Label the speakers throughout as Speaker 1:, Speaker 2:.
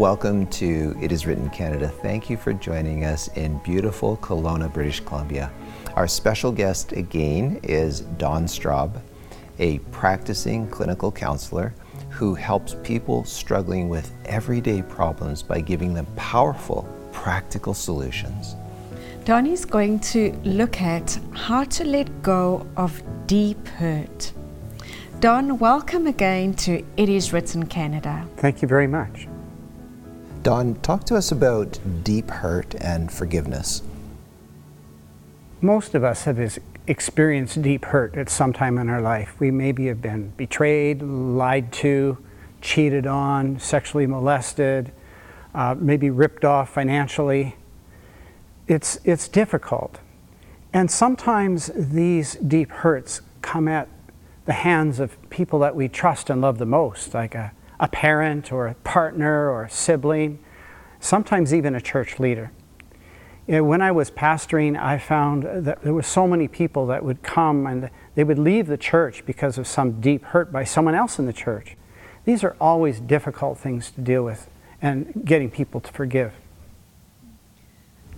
Speaker 1: Welcome to It Is Written Canada. Thank you for joining us in beautiful Kelowna, British Columbia. Our special guest again is Don Straub, a practicing clinical counselor who helps people struggling with everyday problems by giving them powerful, practical solutions.
Speaker 2: Donnie's going to look at how to let go of deep hurt. Don, welcome again to It Is Written Canada.
Speaker 3: Thank you very much.
Speaker 1: Don, talk to us about deep hurt and forgiveness.
Speaker 3: Most of us have experienced deep hurt at some time in our life. We maybe have been betrayed, lied to, cheated on, sexually molested, uh, maybe ripped off financially. It's, it's difficult. And sometimes these deep hurts come at the hands of people that we trust and love the most, like a a parent or a partner or a sibling, sometimes even a church leader. You know, when I was pastoring, I found that there were so many people that would come and they would leave the church because of some deep hurt by someone else in the church. These are always difficult things to deal with and getting people to forgive.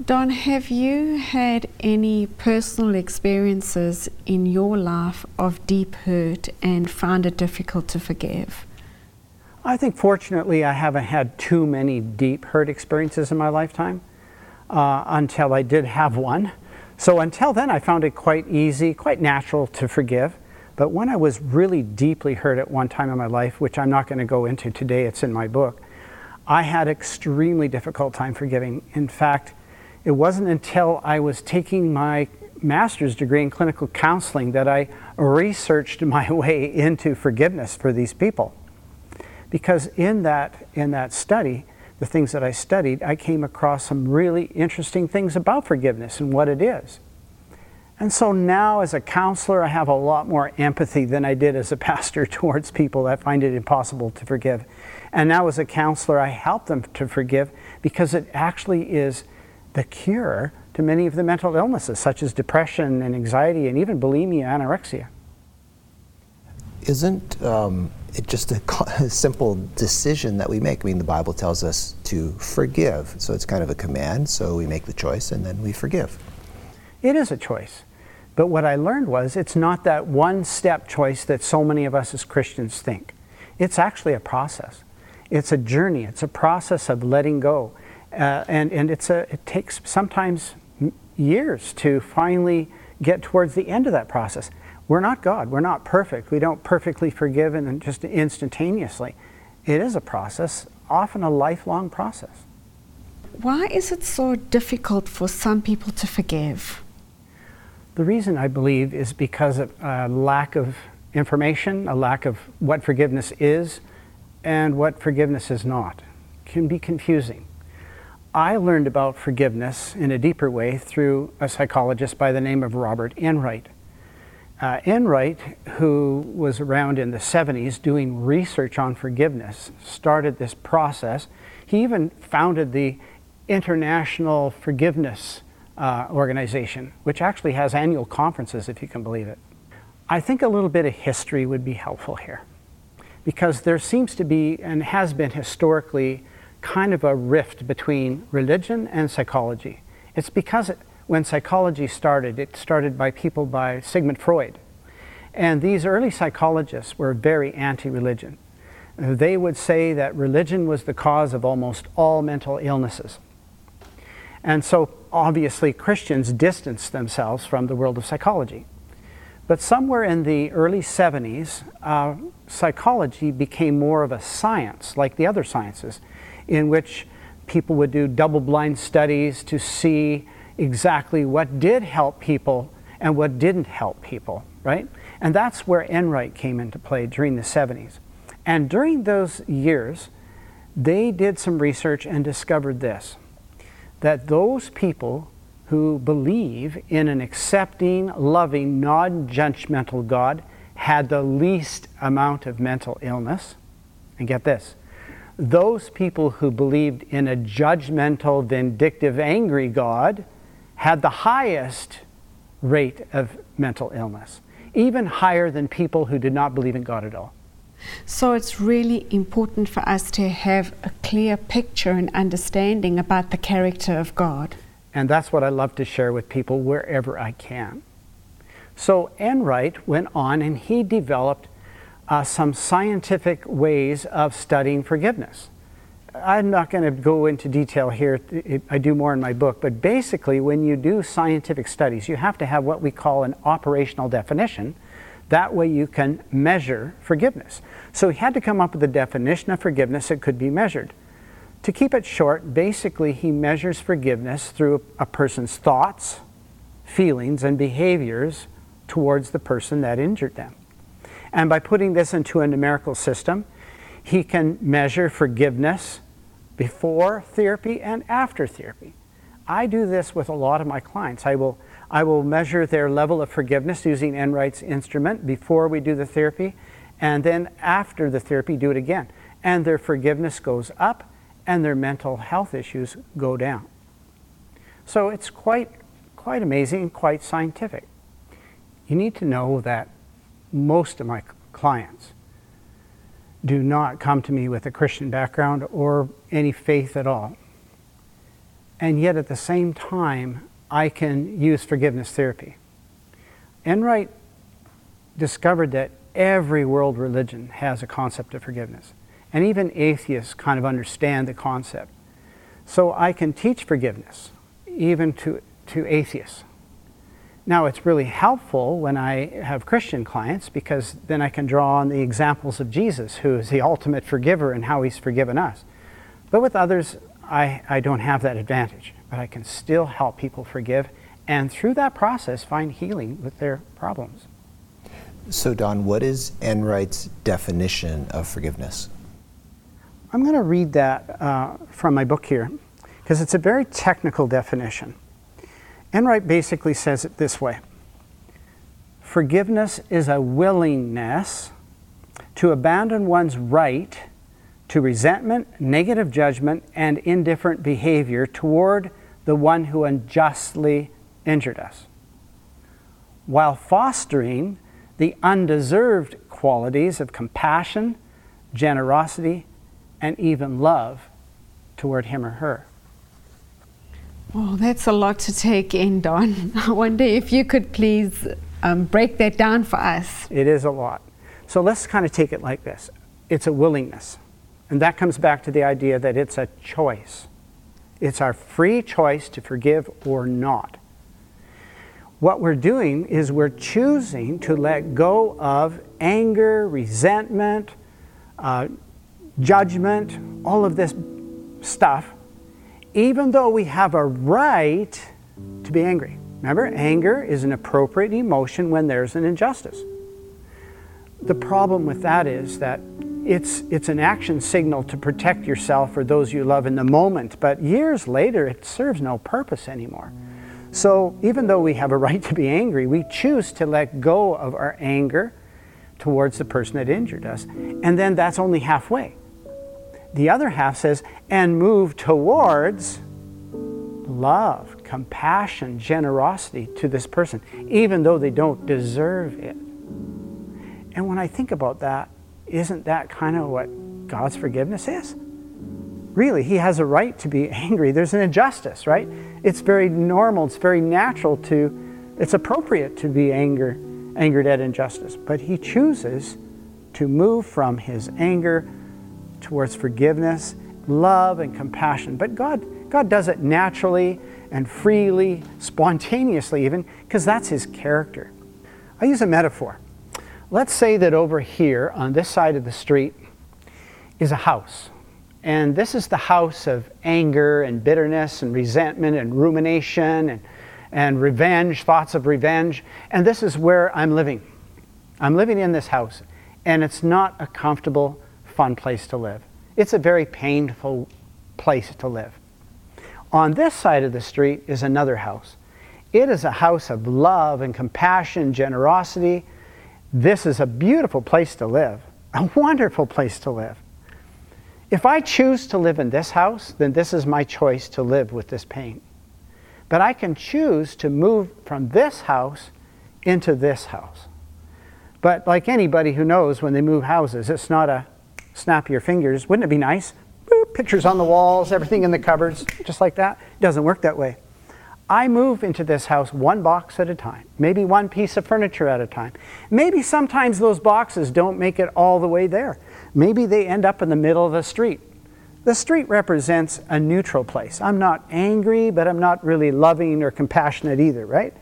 Speaker 2: Don, have you had any personal experiences in your life of deep hurt and found it difficult to forgive?
Speaker 3: I think fortunately I haven't had too many deep hurt experiences in my lifetime uh, until I did have one. So until then I found it quite easy, quite natural to forgive. But when I was really deeply hurt at one time in my life, which I'm not going to go into today, it's in my book, I had extremely difficult time forgiving. In fact, it wasn't until I was taking my master's degree in clinical counseling that I researched my way into forgiveness for these people because in that, in that study, the things that I studied, I came across some really interesting things about forgiveness and what it is. And so now, as a counselor, I have a lot more empathy than I did as a pastor towards people that find it impossible to forgive. And now, as a counselor, I help them to forgive because it actually is the cure to many of the mental illnesses, such as depression and anxiety and even bulimia, anorexia.
Speaker 1: Isn't um, it just a, a, simple decision that we make? I mean, the Bible tells us to forgive, so it's kind of a command. So we make the choice and then we forgive.
Speaker 3: It is a choice. But what I learned was it's not that one step choice that so many of us as Christians think. It's actually a process. It's a journey. It's a process of letting go. Uh, and and it's a, it takes sometimes years to finally get towards the end of that process. We're not God. We're not perfect. We don't perfectly forgive and just instantaneously. It is a process, often a lifelong process.
Speaker 2: Why is it so difficult for some people to forgive?
Speaker 3: The reason I believe is because of a lack of information, a lack of what forgiveness is and what forgiveness is not. It can be confusing. I learned about forgiveness in a deeper way through a psychologist by the name of Robert Enright. Uh, Enright, who was around in the 70s doing research on forgiveness, started this process. He even founded the International Forgiveness uh, Organization, which actually has annual conferences, if you can believe it. I think a little bit of history would be helpful here because there seems to be and has been historically kind of a rift between religion and psychology. It's because it, when psychology started, it started by people by Sigmund Freud. And these early psychologists were very anti religion. They would say that religion was the cause of almost all mental illnesses. And so, obviously, Christians distanced themselves from the world of psychology. But somewhere in the early 70s, uh, psychology became more of a science, like the other sciences, in which people would do double blind studies to see exactly what did help people and what didn't help people, right? And that's where Enright came into play during the 70s. And during those years, they did some research and discovered this that those people who believe in an accepting, loving, non judgmental God had the least amount of mental illness. And get this those people who believed in a judgmental, vindictive, angry God had the highest rate of mental illness, even higher than people who did not believe in God at all.
Speaker 2: So it's really important for us to have a clear picture and understanding about the character of God.
Speaker 3: And that's what I love to share with people wherever I can. So Enright went on and he developed uh, some scientific ways of studying forgiveness. I'm not going to go into detail here. I do more in my book. But basically, when you do scientific studies, you have to have what we call an operational definition. That way, you can measure forgiveness. So, he had to come up with a definition of forgiveness that could be measured. To keep it short, basically, he measures forgiveness through a person's thoughts, feelings, and behaviors towards the person that injured them. And by putting this into a numerical system, he can measure forgiveness before therapy and after therapy. I do this with a lot of my clients. I will, I will measure their level of forgiveness using Enright's instrument before we do the therapy, and then after the therapy, do it again. And their forgiveness goes up, and their mental health issues go down. So it's quite, quite amazing, and quite scientific. You need to know that most of my clients do not come to me with a Christian background or any faith at all. And yet at the same time, I can use forgiveness therapy. Enright discovered that every world religion has a concept of forgiveness. And even atheists kind of understand the concept. So I can teach forgiveness, even to, to atheists. Now, it's really helpful when I have Christian clients because then I can draw on the examples of Jesus, who is the ultimate forgiver and how he's forgiven us. But with others, I, I don't have that advantage. But I can still help people forgive and through that process find healing with their problems.
Speaker 1: So, Don, what is Enright's definition of forgiveness?
Speaker 3: I'm going to read that uh, from my book here because it's a very technical definition. Enright basically says it this way Forgiveness is a willingness to abandon one's right to resentment, negative judgment, and indifferent behavior toward the one who unjustly injured us, while fostering the undeserved qualities of compassion, generosity, and even love toward him or her.
Speaker 2: Oh, that's a lot to take in, Don. I wonder if you could please um, break that down for us.
Speaker 3: It is a lot. So let's kind of take it like this it's a willingness. And that comes back to the idea that it's a choice. It's our free choice to forgive or not. What we're doing is we're choosing to let go of anger, resentment, uh, judgment, all of this stuff even though we have a right to be angry. Remember, anger is an appropriate emotion when there's an injustice. The problem with that is that it's, it's an action signal to protect yourself or those you love in the moment, but years later it serves no purpose anymore. So even though we have a right to be angry, we choose to let go of our anger towards the person that injured us. And then that's only halfway. The other half says, and move towards love, compassion, generosity to this person, even though they don't deserve it. And when I think about that, isn't that kind of what God's forgiveness is? Really, He has a right to be angry. There's an injustice, right? It's very normal, it's very natural to, it's appropriate to be anger, angered at injustice. But He chooses to move from His anger towards forgiveness, love, and compassion. But God, God does it naturally and freely, spontaneously, even, because that's His character. I use a metaphor. Let's say that over here on this side of the street is a house. And this is the house of anger and bitterness and resentment and rumination and, and revenge, thoughts of revenge. And this is where I'm living. I'm living in this house. And it's not a comfortable fun place to live. It's a very painful place to live. On this side of the street is another house. It is a house of love and compassion, generosity. This is a beautiful place to live, a wonderful place to live. If I choose to live in this house, then this is my choice to live with this pain. But I can choose to move from this house into this house But like anybody who knows when they move houses, it's not a snap your fingers. Wouldn't it be nice? Boop, pictures on the walls, everything in the cupboards, just like that. It doesn't work that way. I move into this house one box at a time, maybe one piece of furniture at a time. Maybe sometimes those boxes don't make it all the way there. Maybe they end up in the middle of the street. The street represents a neutral place. I'm not angry, but I'm not really loving or compassionate either, right?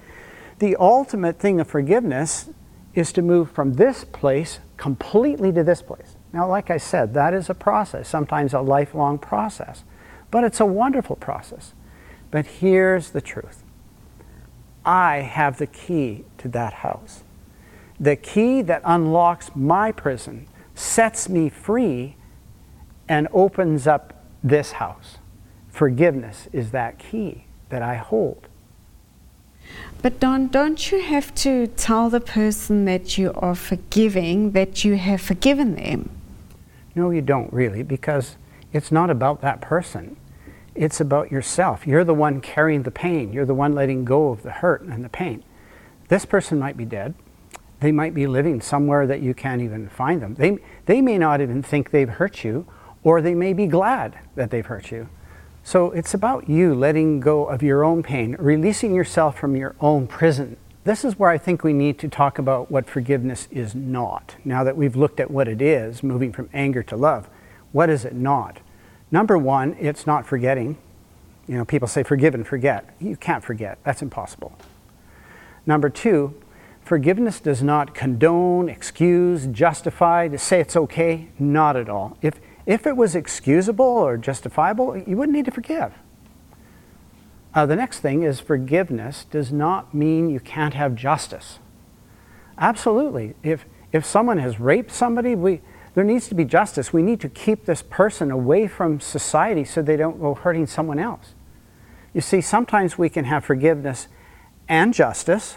Speaker 3: The ultimate thing of forgiveness is to move from this place completely to this place. Now, like I said, that is a process, sometimes a lifelong process, but it's a wonderful process. But here's the truth I have the key to that house. The key that unlocks my prison, sets me free, and opens up this house. Forgiveness is that key that I hold.
Speaker 2: But Don, don't you have to tell the person that you are forgiving that you have forgiven them?
Speaker 3: No, you don't really, because it's not about that person. It's about yourself. You're the one carrying the pain. You're the one letting go of the hurt and the pain. This person might be dead. They might be living somewhere that you can't even find them. They, they may not even think they've hurt you, or they may be glad that they've hurt you. So it's about you letting go of your own pain, releasing yourself from your own prison. This is where I think we need to talk about what forgiveness is not. Now that we've looked at what it is, moving from anger to love, what is it not? Number one, it's not forgetting. You know, people say forgive and forget. You can't forget, that's impossible. Number two, forgiveness does not condone, excuse, justify, to say it's okay, not at all. If, if it was excusable or justifiable, you wouldn't need to forgive. Uh, the next thing is forgiveness does not mean you can't have justice. Absolutely. If, if someone has raped somebody, we, there needs to be justice. We need to keep this person away from society so they don't go hurting someone else. You see, sometimes we can have forgiveness and justice.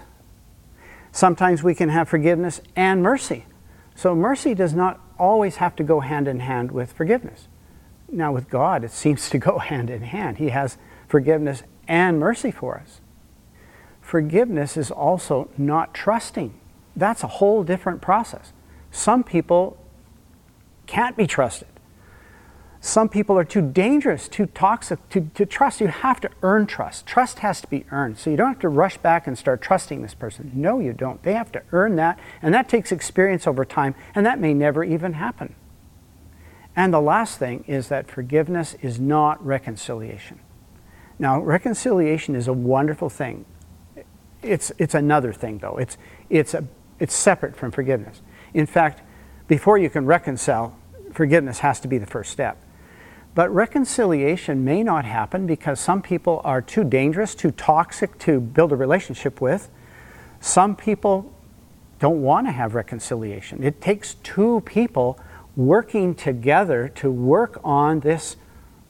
Speaker 3: Sometimes we can have forgiveness and mercy. So mercy does not always have to go hand in hand with forgiveness. Now, with God, it seems to go hand in hand. He has forgiveness and mercy for us. Forgiveness is also not trusting. That's a whole different process. Some people can't be trusted. Some people are too dangerous, too toxic to, to trust. You have to earn trust. Trust has to be earned. So you don't have to rush back and start trusting this person. No, you don't. They have to earn that, and that takes experience over time, and that may never even happen. And the last thing is that forgiveness is not reconciliation. Now, reconciliation is a wonderful thing. It's, it's another thing, though. It's, it's, a, it's separate from forgiveness. In fact, before you can reconcile, forgiveness has to be the first step. But reconciliation may not happen because some people are too dangerous, too toxic to build a relationship with. Some people don't want to have reconciliation. It takes two people working together to work on this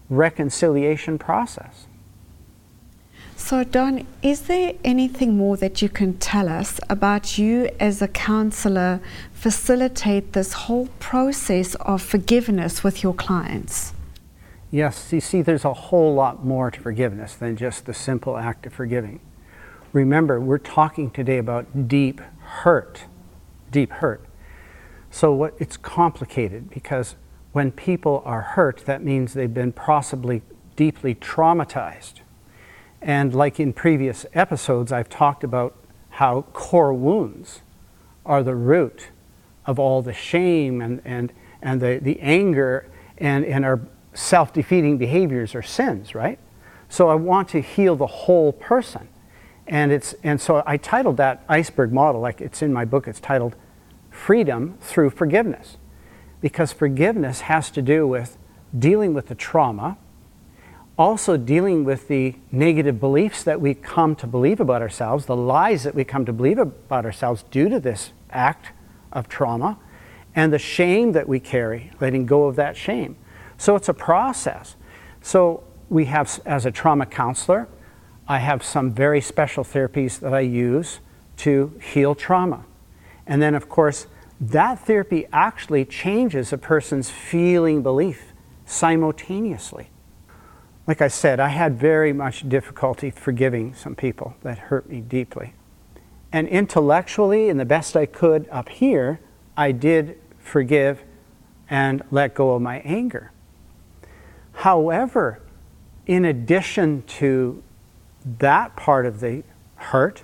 Speaker 3: reconciliation process.
Speaker 2: So, Don, is there anything more that you can tell us about you as a counselor facilitate this whole process of forgiveness with your clients?
Speaker 3: Yes, you see, there's a whole lot more to forgiveness than just the simple act of forgiving. Remember, we're talking today about deep hurt, deep hurt. So what it's complicated because when people are hurt, that means they've been possibly deeply traumatized. And like in previous episodes, I've talked about how core wounds are the root of all the shame and, and, and the, the anger and, and our self defeating behaviors or sins, right? So I want to heal the whole person. And, it's, and so I titled that iceberg model, like it's in my book, it's titled Freedom Through Forgiveness. Because forgiveness has to do with dealing with the trauma, also dealing with the negative beliefs that we come to believe about ourselves, the lies that we come to believe about ourselves due to this act of trauma, and the shame that we carry, letting go of that shame. So it's a process. So we have, as a trauma counselor, I have some very special therapies that I use to heal trauma. And then, of course, that therapy actually changes a person's feeling belief simultaneously. Like I said, I had very much difficulty forgiving some people that hurt me deeply. And intellectually, and the best I could up here, I did forgive and let go of my anger. However, in addition to that part of the hurt,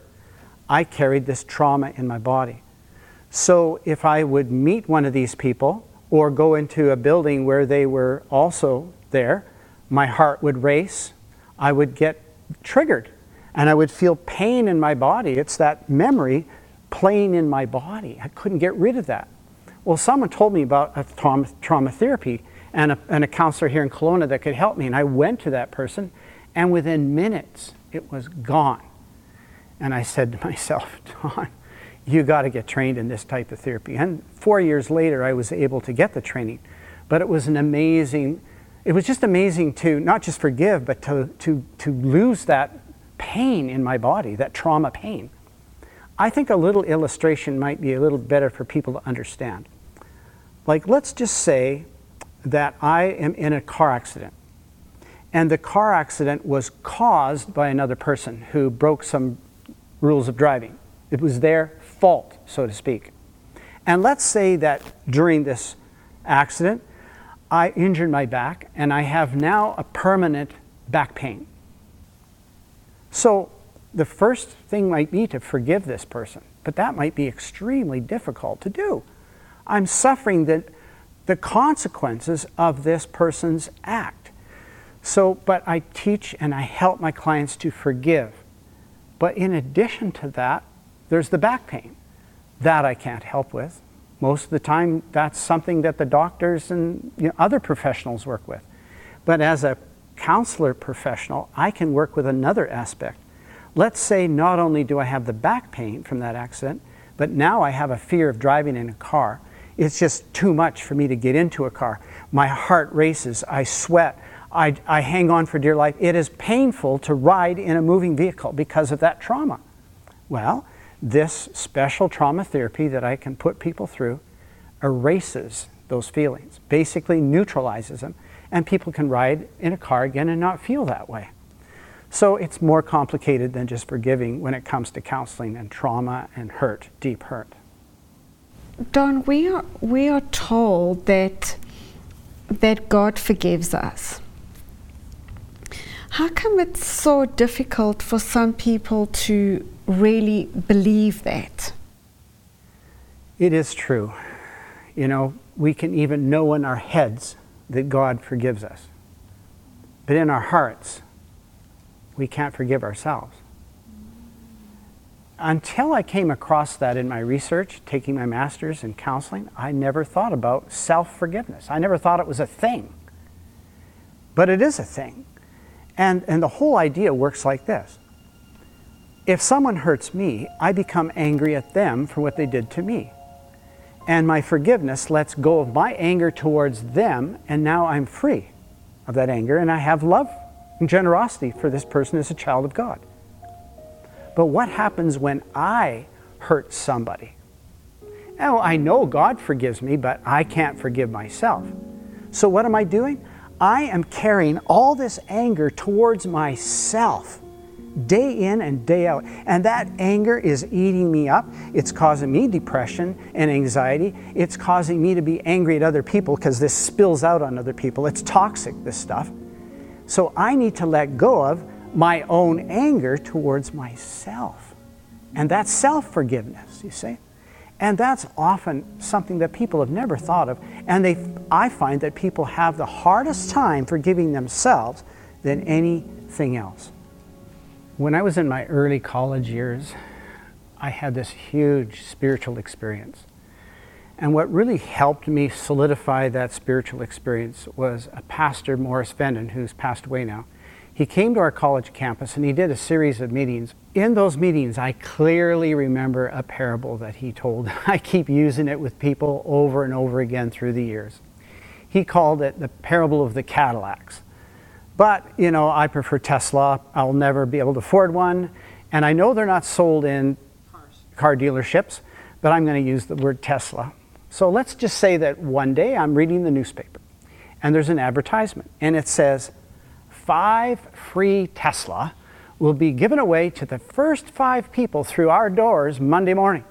Speaker 3: I carried this trauma in my body. So if I would meet one of these people or go into a building where they were also there, my heart would race. I would get triggered and I would feel pain in my body. It's that memory playing in my body. I couldn't get rid of that. Well, someone told me about a trauma, trauma therapy and a, and a counselor here in Kelowna that could help me. And I went to that person, and within minutes, it was gone. And I said to myself, Don, you got to get trained in this type of therapy. And four years later, I was able to get the training. But it was an amazing, it was just amazing to not just forgive, but to, to, to lose that pain in my body, that trauma pain. I think a little illustration might be a little better for people to understand. Like, let's just say that I am in a car accident, and the car accident was caused by another person who broke some rules of driving. It was their fault, so to speak. And let's say that during this accident, I injured my back and I have now a permanent back pain. So the first thing might be to forgive this person, but that might be extremely difficult to do. I'm suffering the, the consequences of this person's act. So, but I teach and I help my clients to forgive. But in addition to that, there's the back pain. That I can't help with. Most of the time, that's something that the doctors and you know, other professionals work with. But as a counselor professional, I can work with another aspect. Let's say not only do I have the back pain from that accident, but now I have a fear of driving in a car. It's just too much for me to get into a car. My heart races, I sweat, I, I hang on for dear life. It is painful to ride in a moving vehicle because of that trauma. Well, this special trauma therapy that I can put people through erases those feelings, basically neutralizes them, and people can ride in a car again and not feel that way. So it's more complicated than just forgiving when it comes to counseling and trauma and hurt, deep hurt.
Speaker 2: Don, we are, we are told that, that God forgives us. How come it's so difficult for some people to really believe that?
Speaker 3: It is true. You know, we can even know in our heads that God forgives us. But in our hearts, we can't forgive ourselves. Until I came across that in my research, taking my master's in counseling, I never thought about self forgiveness. I never thought it was a thing. But it is a thing. And, and the whole idea works like this if someone hurts me, I become angry at them for what they did to me. And my forgiveness lets go of my anger towards them, and now I'm free of that anger, and I have love and generosity for this person as a child of God. But what happens when I hurt somebody? Oh, I know God forgives me, but I can't forgive myself. So what am I doing? I am carrying all this anger towards myself day in and day out. And that anger is eating me up. It's causing me depression and anxiety. It's causing me to be angry at other people because this spills out on other people. It's toxic, this stuff. So I need to let go of my own anger towards myself. And that's self forgiveness, you see? And that's often something that people have never thought of. And they, I find that people have the hardest time forgiving themselves than anything else. When I was in my early college years, I had this huge spiritual experience. And what really helped me solidify that spiritual experience was a pastor, Morris Venden, who's passed away now. He came to our college campus and he did a series of meetings. In those meetings, I clearly remember a parable that he told. I keep using it with people over and over again through the years. He called it the parable of the Cadillacs. But, you know, I prefer Tesla. I'll never be able to afford one. And I know they're not sold in car dealerships, but I'm going to use the word Tesla. So let's just say that one day I'm reading the newspaper and there's an advertisement and it says, five free Tesla will be given away to the first five people through our doors Monday morning.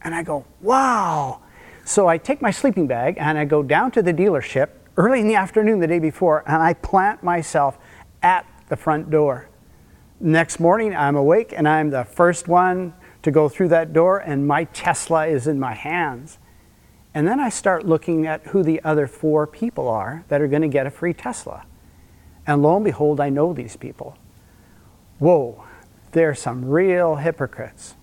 Speaker 3: And I go, wow. So I take my sleeping bag and I go down to the dealership early in the afternoon the day before and I plant myself at the front door. Next morning, I'm awake and I'm the first one to go through that door, and my Tesla is in my hands. And then I start looking at who the other four people are that are going to get a free Tesla. And lo and behold, I know these people. Whoa, there's some real hypocrites,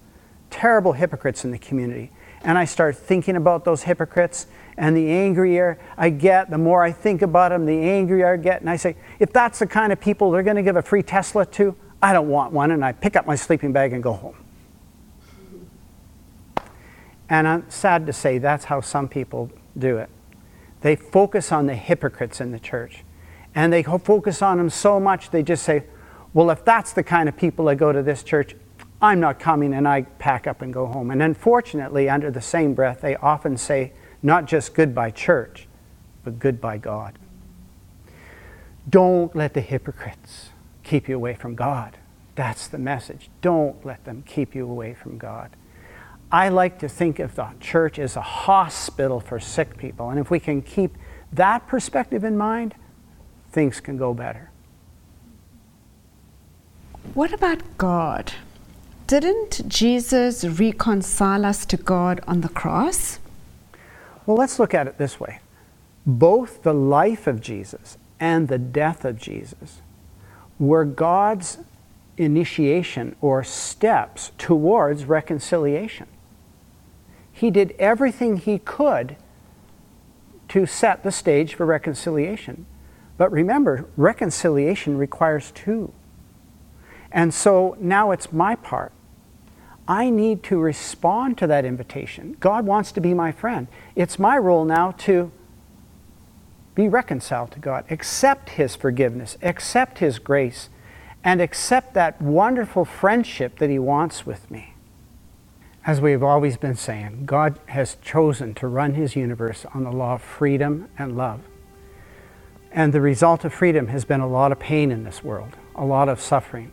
Speaker 3: terrible hypocrites in the community. And I start thinking about those hypocrites, and the angrier I get, the more I think about them, the angrier I get. And I say, if that's the kind of people they're going to give a free Tesla to, I don't want one. And I pick up my sleeping bag and go home. And I'm sad to say that's how some people do it. They focus on the hypocrites in the church. And they focus on them so much, they just say, well, if that's the kind of people that go to this church, I'm not coming, and I pack up and go home. And unfortunately, under the same breath, they often say, not just good by church, but good by God. Don't let the hypocrites keep you away from God. That's the message. Don't let them keep you away from God. I like to think of the church as a hospital for sick people. And if we can keep that perspective in mind, things can go better.
Speaker 2: What about God? Didn't Jesus reconcile us to God on the cross?
Speaker 3: Well, let's look at it this way both the life of Jesus and the death of Jesus were God's initiation or steps towards reconciliation. He did everything he could to set the stage for reconciliation. But remember, reconciliation requires two. And so now it's my part. I need to respond to that invitation. God wants to be my friend. It's my role now to be reconciled to God, accept His forgiveness, accept His grace, and accept that wonderful friendship that He wants with me. As we've always been saying, God has chosen to run His universe on the law of freedom and love. And the result of freedom has been a lot of pain in this world, a lot of suffering.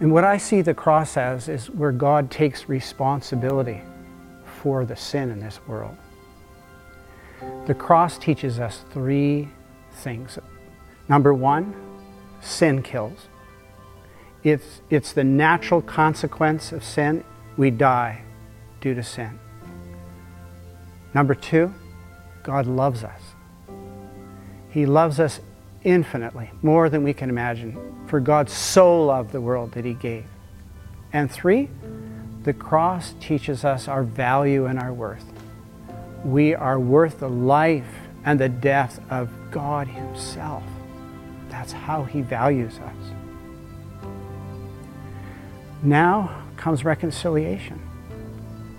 Speaker 3: And what I see the cross as is where God takes responsibility for the sin in this world. The cross teaches us three things. Number one, sin kills. It's, it's the natural consequence of sin. We die due to sin. Number two, God loves us. He loves us infinitely, more than we can imagine. For God so loved the world that He gave. And three, the cross teaches us our value and our worth. We are worth the life and the death of God Himself. That's how He values us. Now comes reconciliation.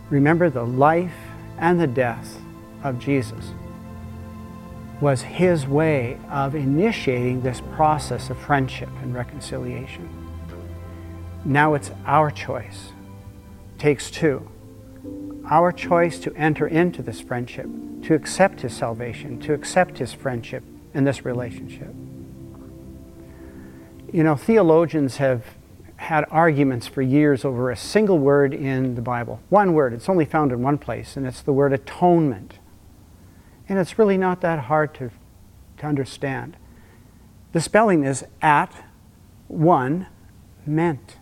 Speaker 3: Remember the life and the death of Jesus was his way of initiating this process of friendship and reconciliation. Now it's our choice. Takes two. Our choice to enter into this friendship, to accept his salvation, to accept his friendship in this relationship. You know, theologians have had arguments for years over a single word in the Bible. One word, it's only found in one place, and it's the word atonement. And it's really not that hard to, to understand. The spelling is at one meant.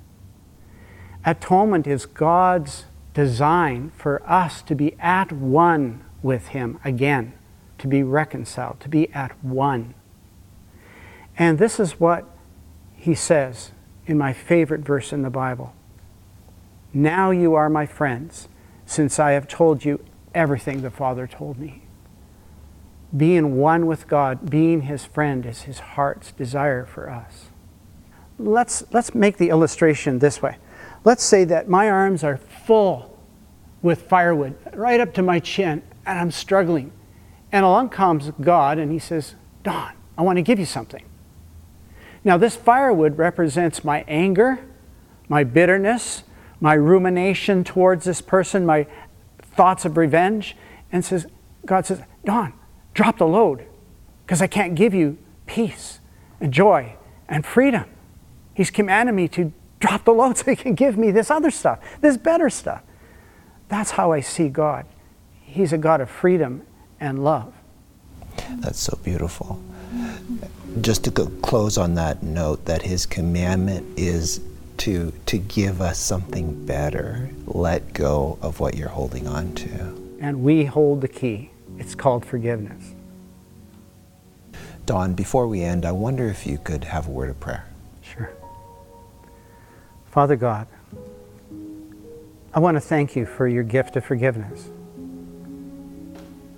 Speaker 3: Atonement is God's design for us to be at one with Him again, to be reconciled, to be at one. And this is what He says in my favorite verse in the Bible Now you are my friends, since I have told you everything the Father told me being one with God, being His friend, is His heart's desire for us. Let's, let's make the illustration this way. Let's say that my arms are full with firewood, right up to my chin, and I'm struggling. And along comes God, and He says, Don, I want to give you something. Now, this firewood represents my anger, my bitterness, my rumination towards this person, my thoughts of revenge, and says, God says, Don, drop the load because I can't give you peace and joy and freedom. He's commanded me to drop the load so He can give me this other stuff, this better stuff. That's how I see God. He's a God of freedom and love.
Speaker 1: That's so beautiful. Just to go close on that note, that His commandment is to, to give us something better. Let go of what you're holding on to.
Speaker 3: And we hold the key. It's called forgiveness.
Speaker 1: Don, before we end, I wonder if you could have a word of prayer.
Speaker 3: Sure. Father God, I want to thank you for your gift of forgiveness.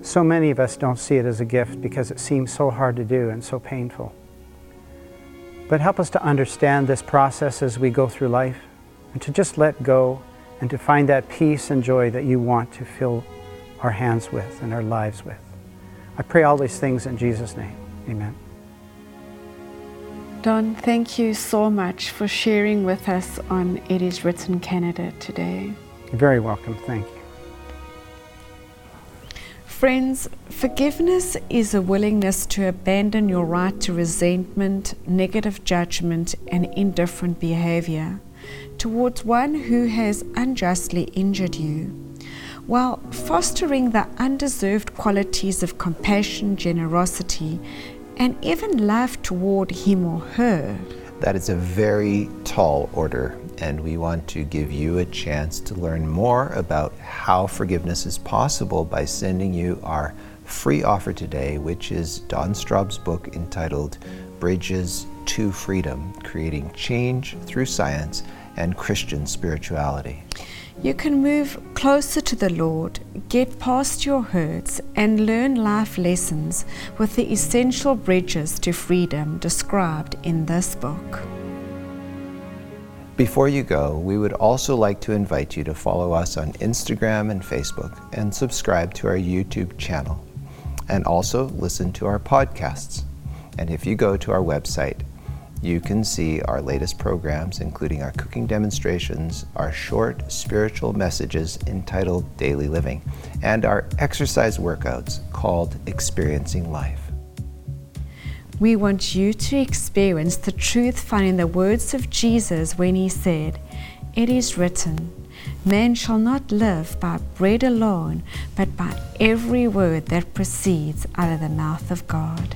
Speaker 3: So many of us don't see it as a gift because it seems so hard to do and so painful. But help us to understand this process as we go through life and to just let go and to find that peace and joy that you want to fill our hands with and our lives with. I pray all these things in Jesus' name. Amen.
Speaker 2: Don, thank you so much for sharing with us on It Is Written Canada today.
Speaker 3: You're very welcome. Thank you.
Speaker 2: Friends, forgiveness is a willingness to abandon your right to resentment, negative judgment, and indifferent behavior towards one who has unjustly injured you, while fostering the undeserved qualities of compassion, generosity, and even love toward him or her.
Speaker 1: That is a very tall order, and we want to give you a chance to learn more about how forgiveness is possible by sending you our free offer today, which is Don Straub's book entitled Bridges to Freedom Creating Change Through Science and Christian Spirituality.
Speaker 2: You can move closer to the Lord, get past your hurts, and learn life lessons with the essential bridges to freedom described in this book.
Speaker 1: Before you go, we would also like to invite you to follow us on Instagram and Facebook and subscribe to our YouTube channel. And also listen to our podcasts. And if you go to our website, you can see our latest programs, including our cooking demonstrations, our short spiritual messages entitled Daily Living, and our exercise workouts called Experiencing Life.
Speaker 2: We want you to experience the truth found in the words of Jesus when he said, It is written, Man shall not live by bread alone, but by every word that proceeds out of the mouth of God.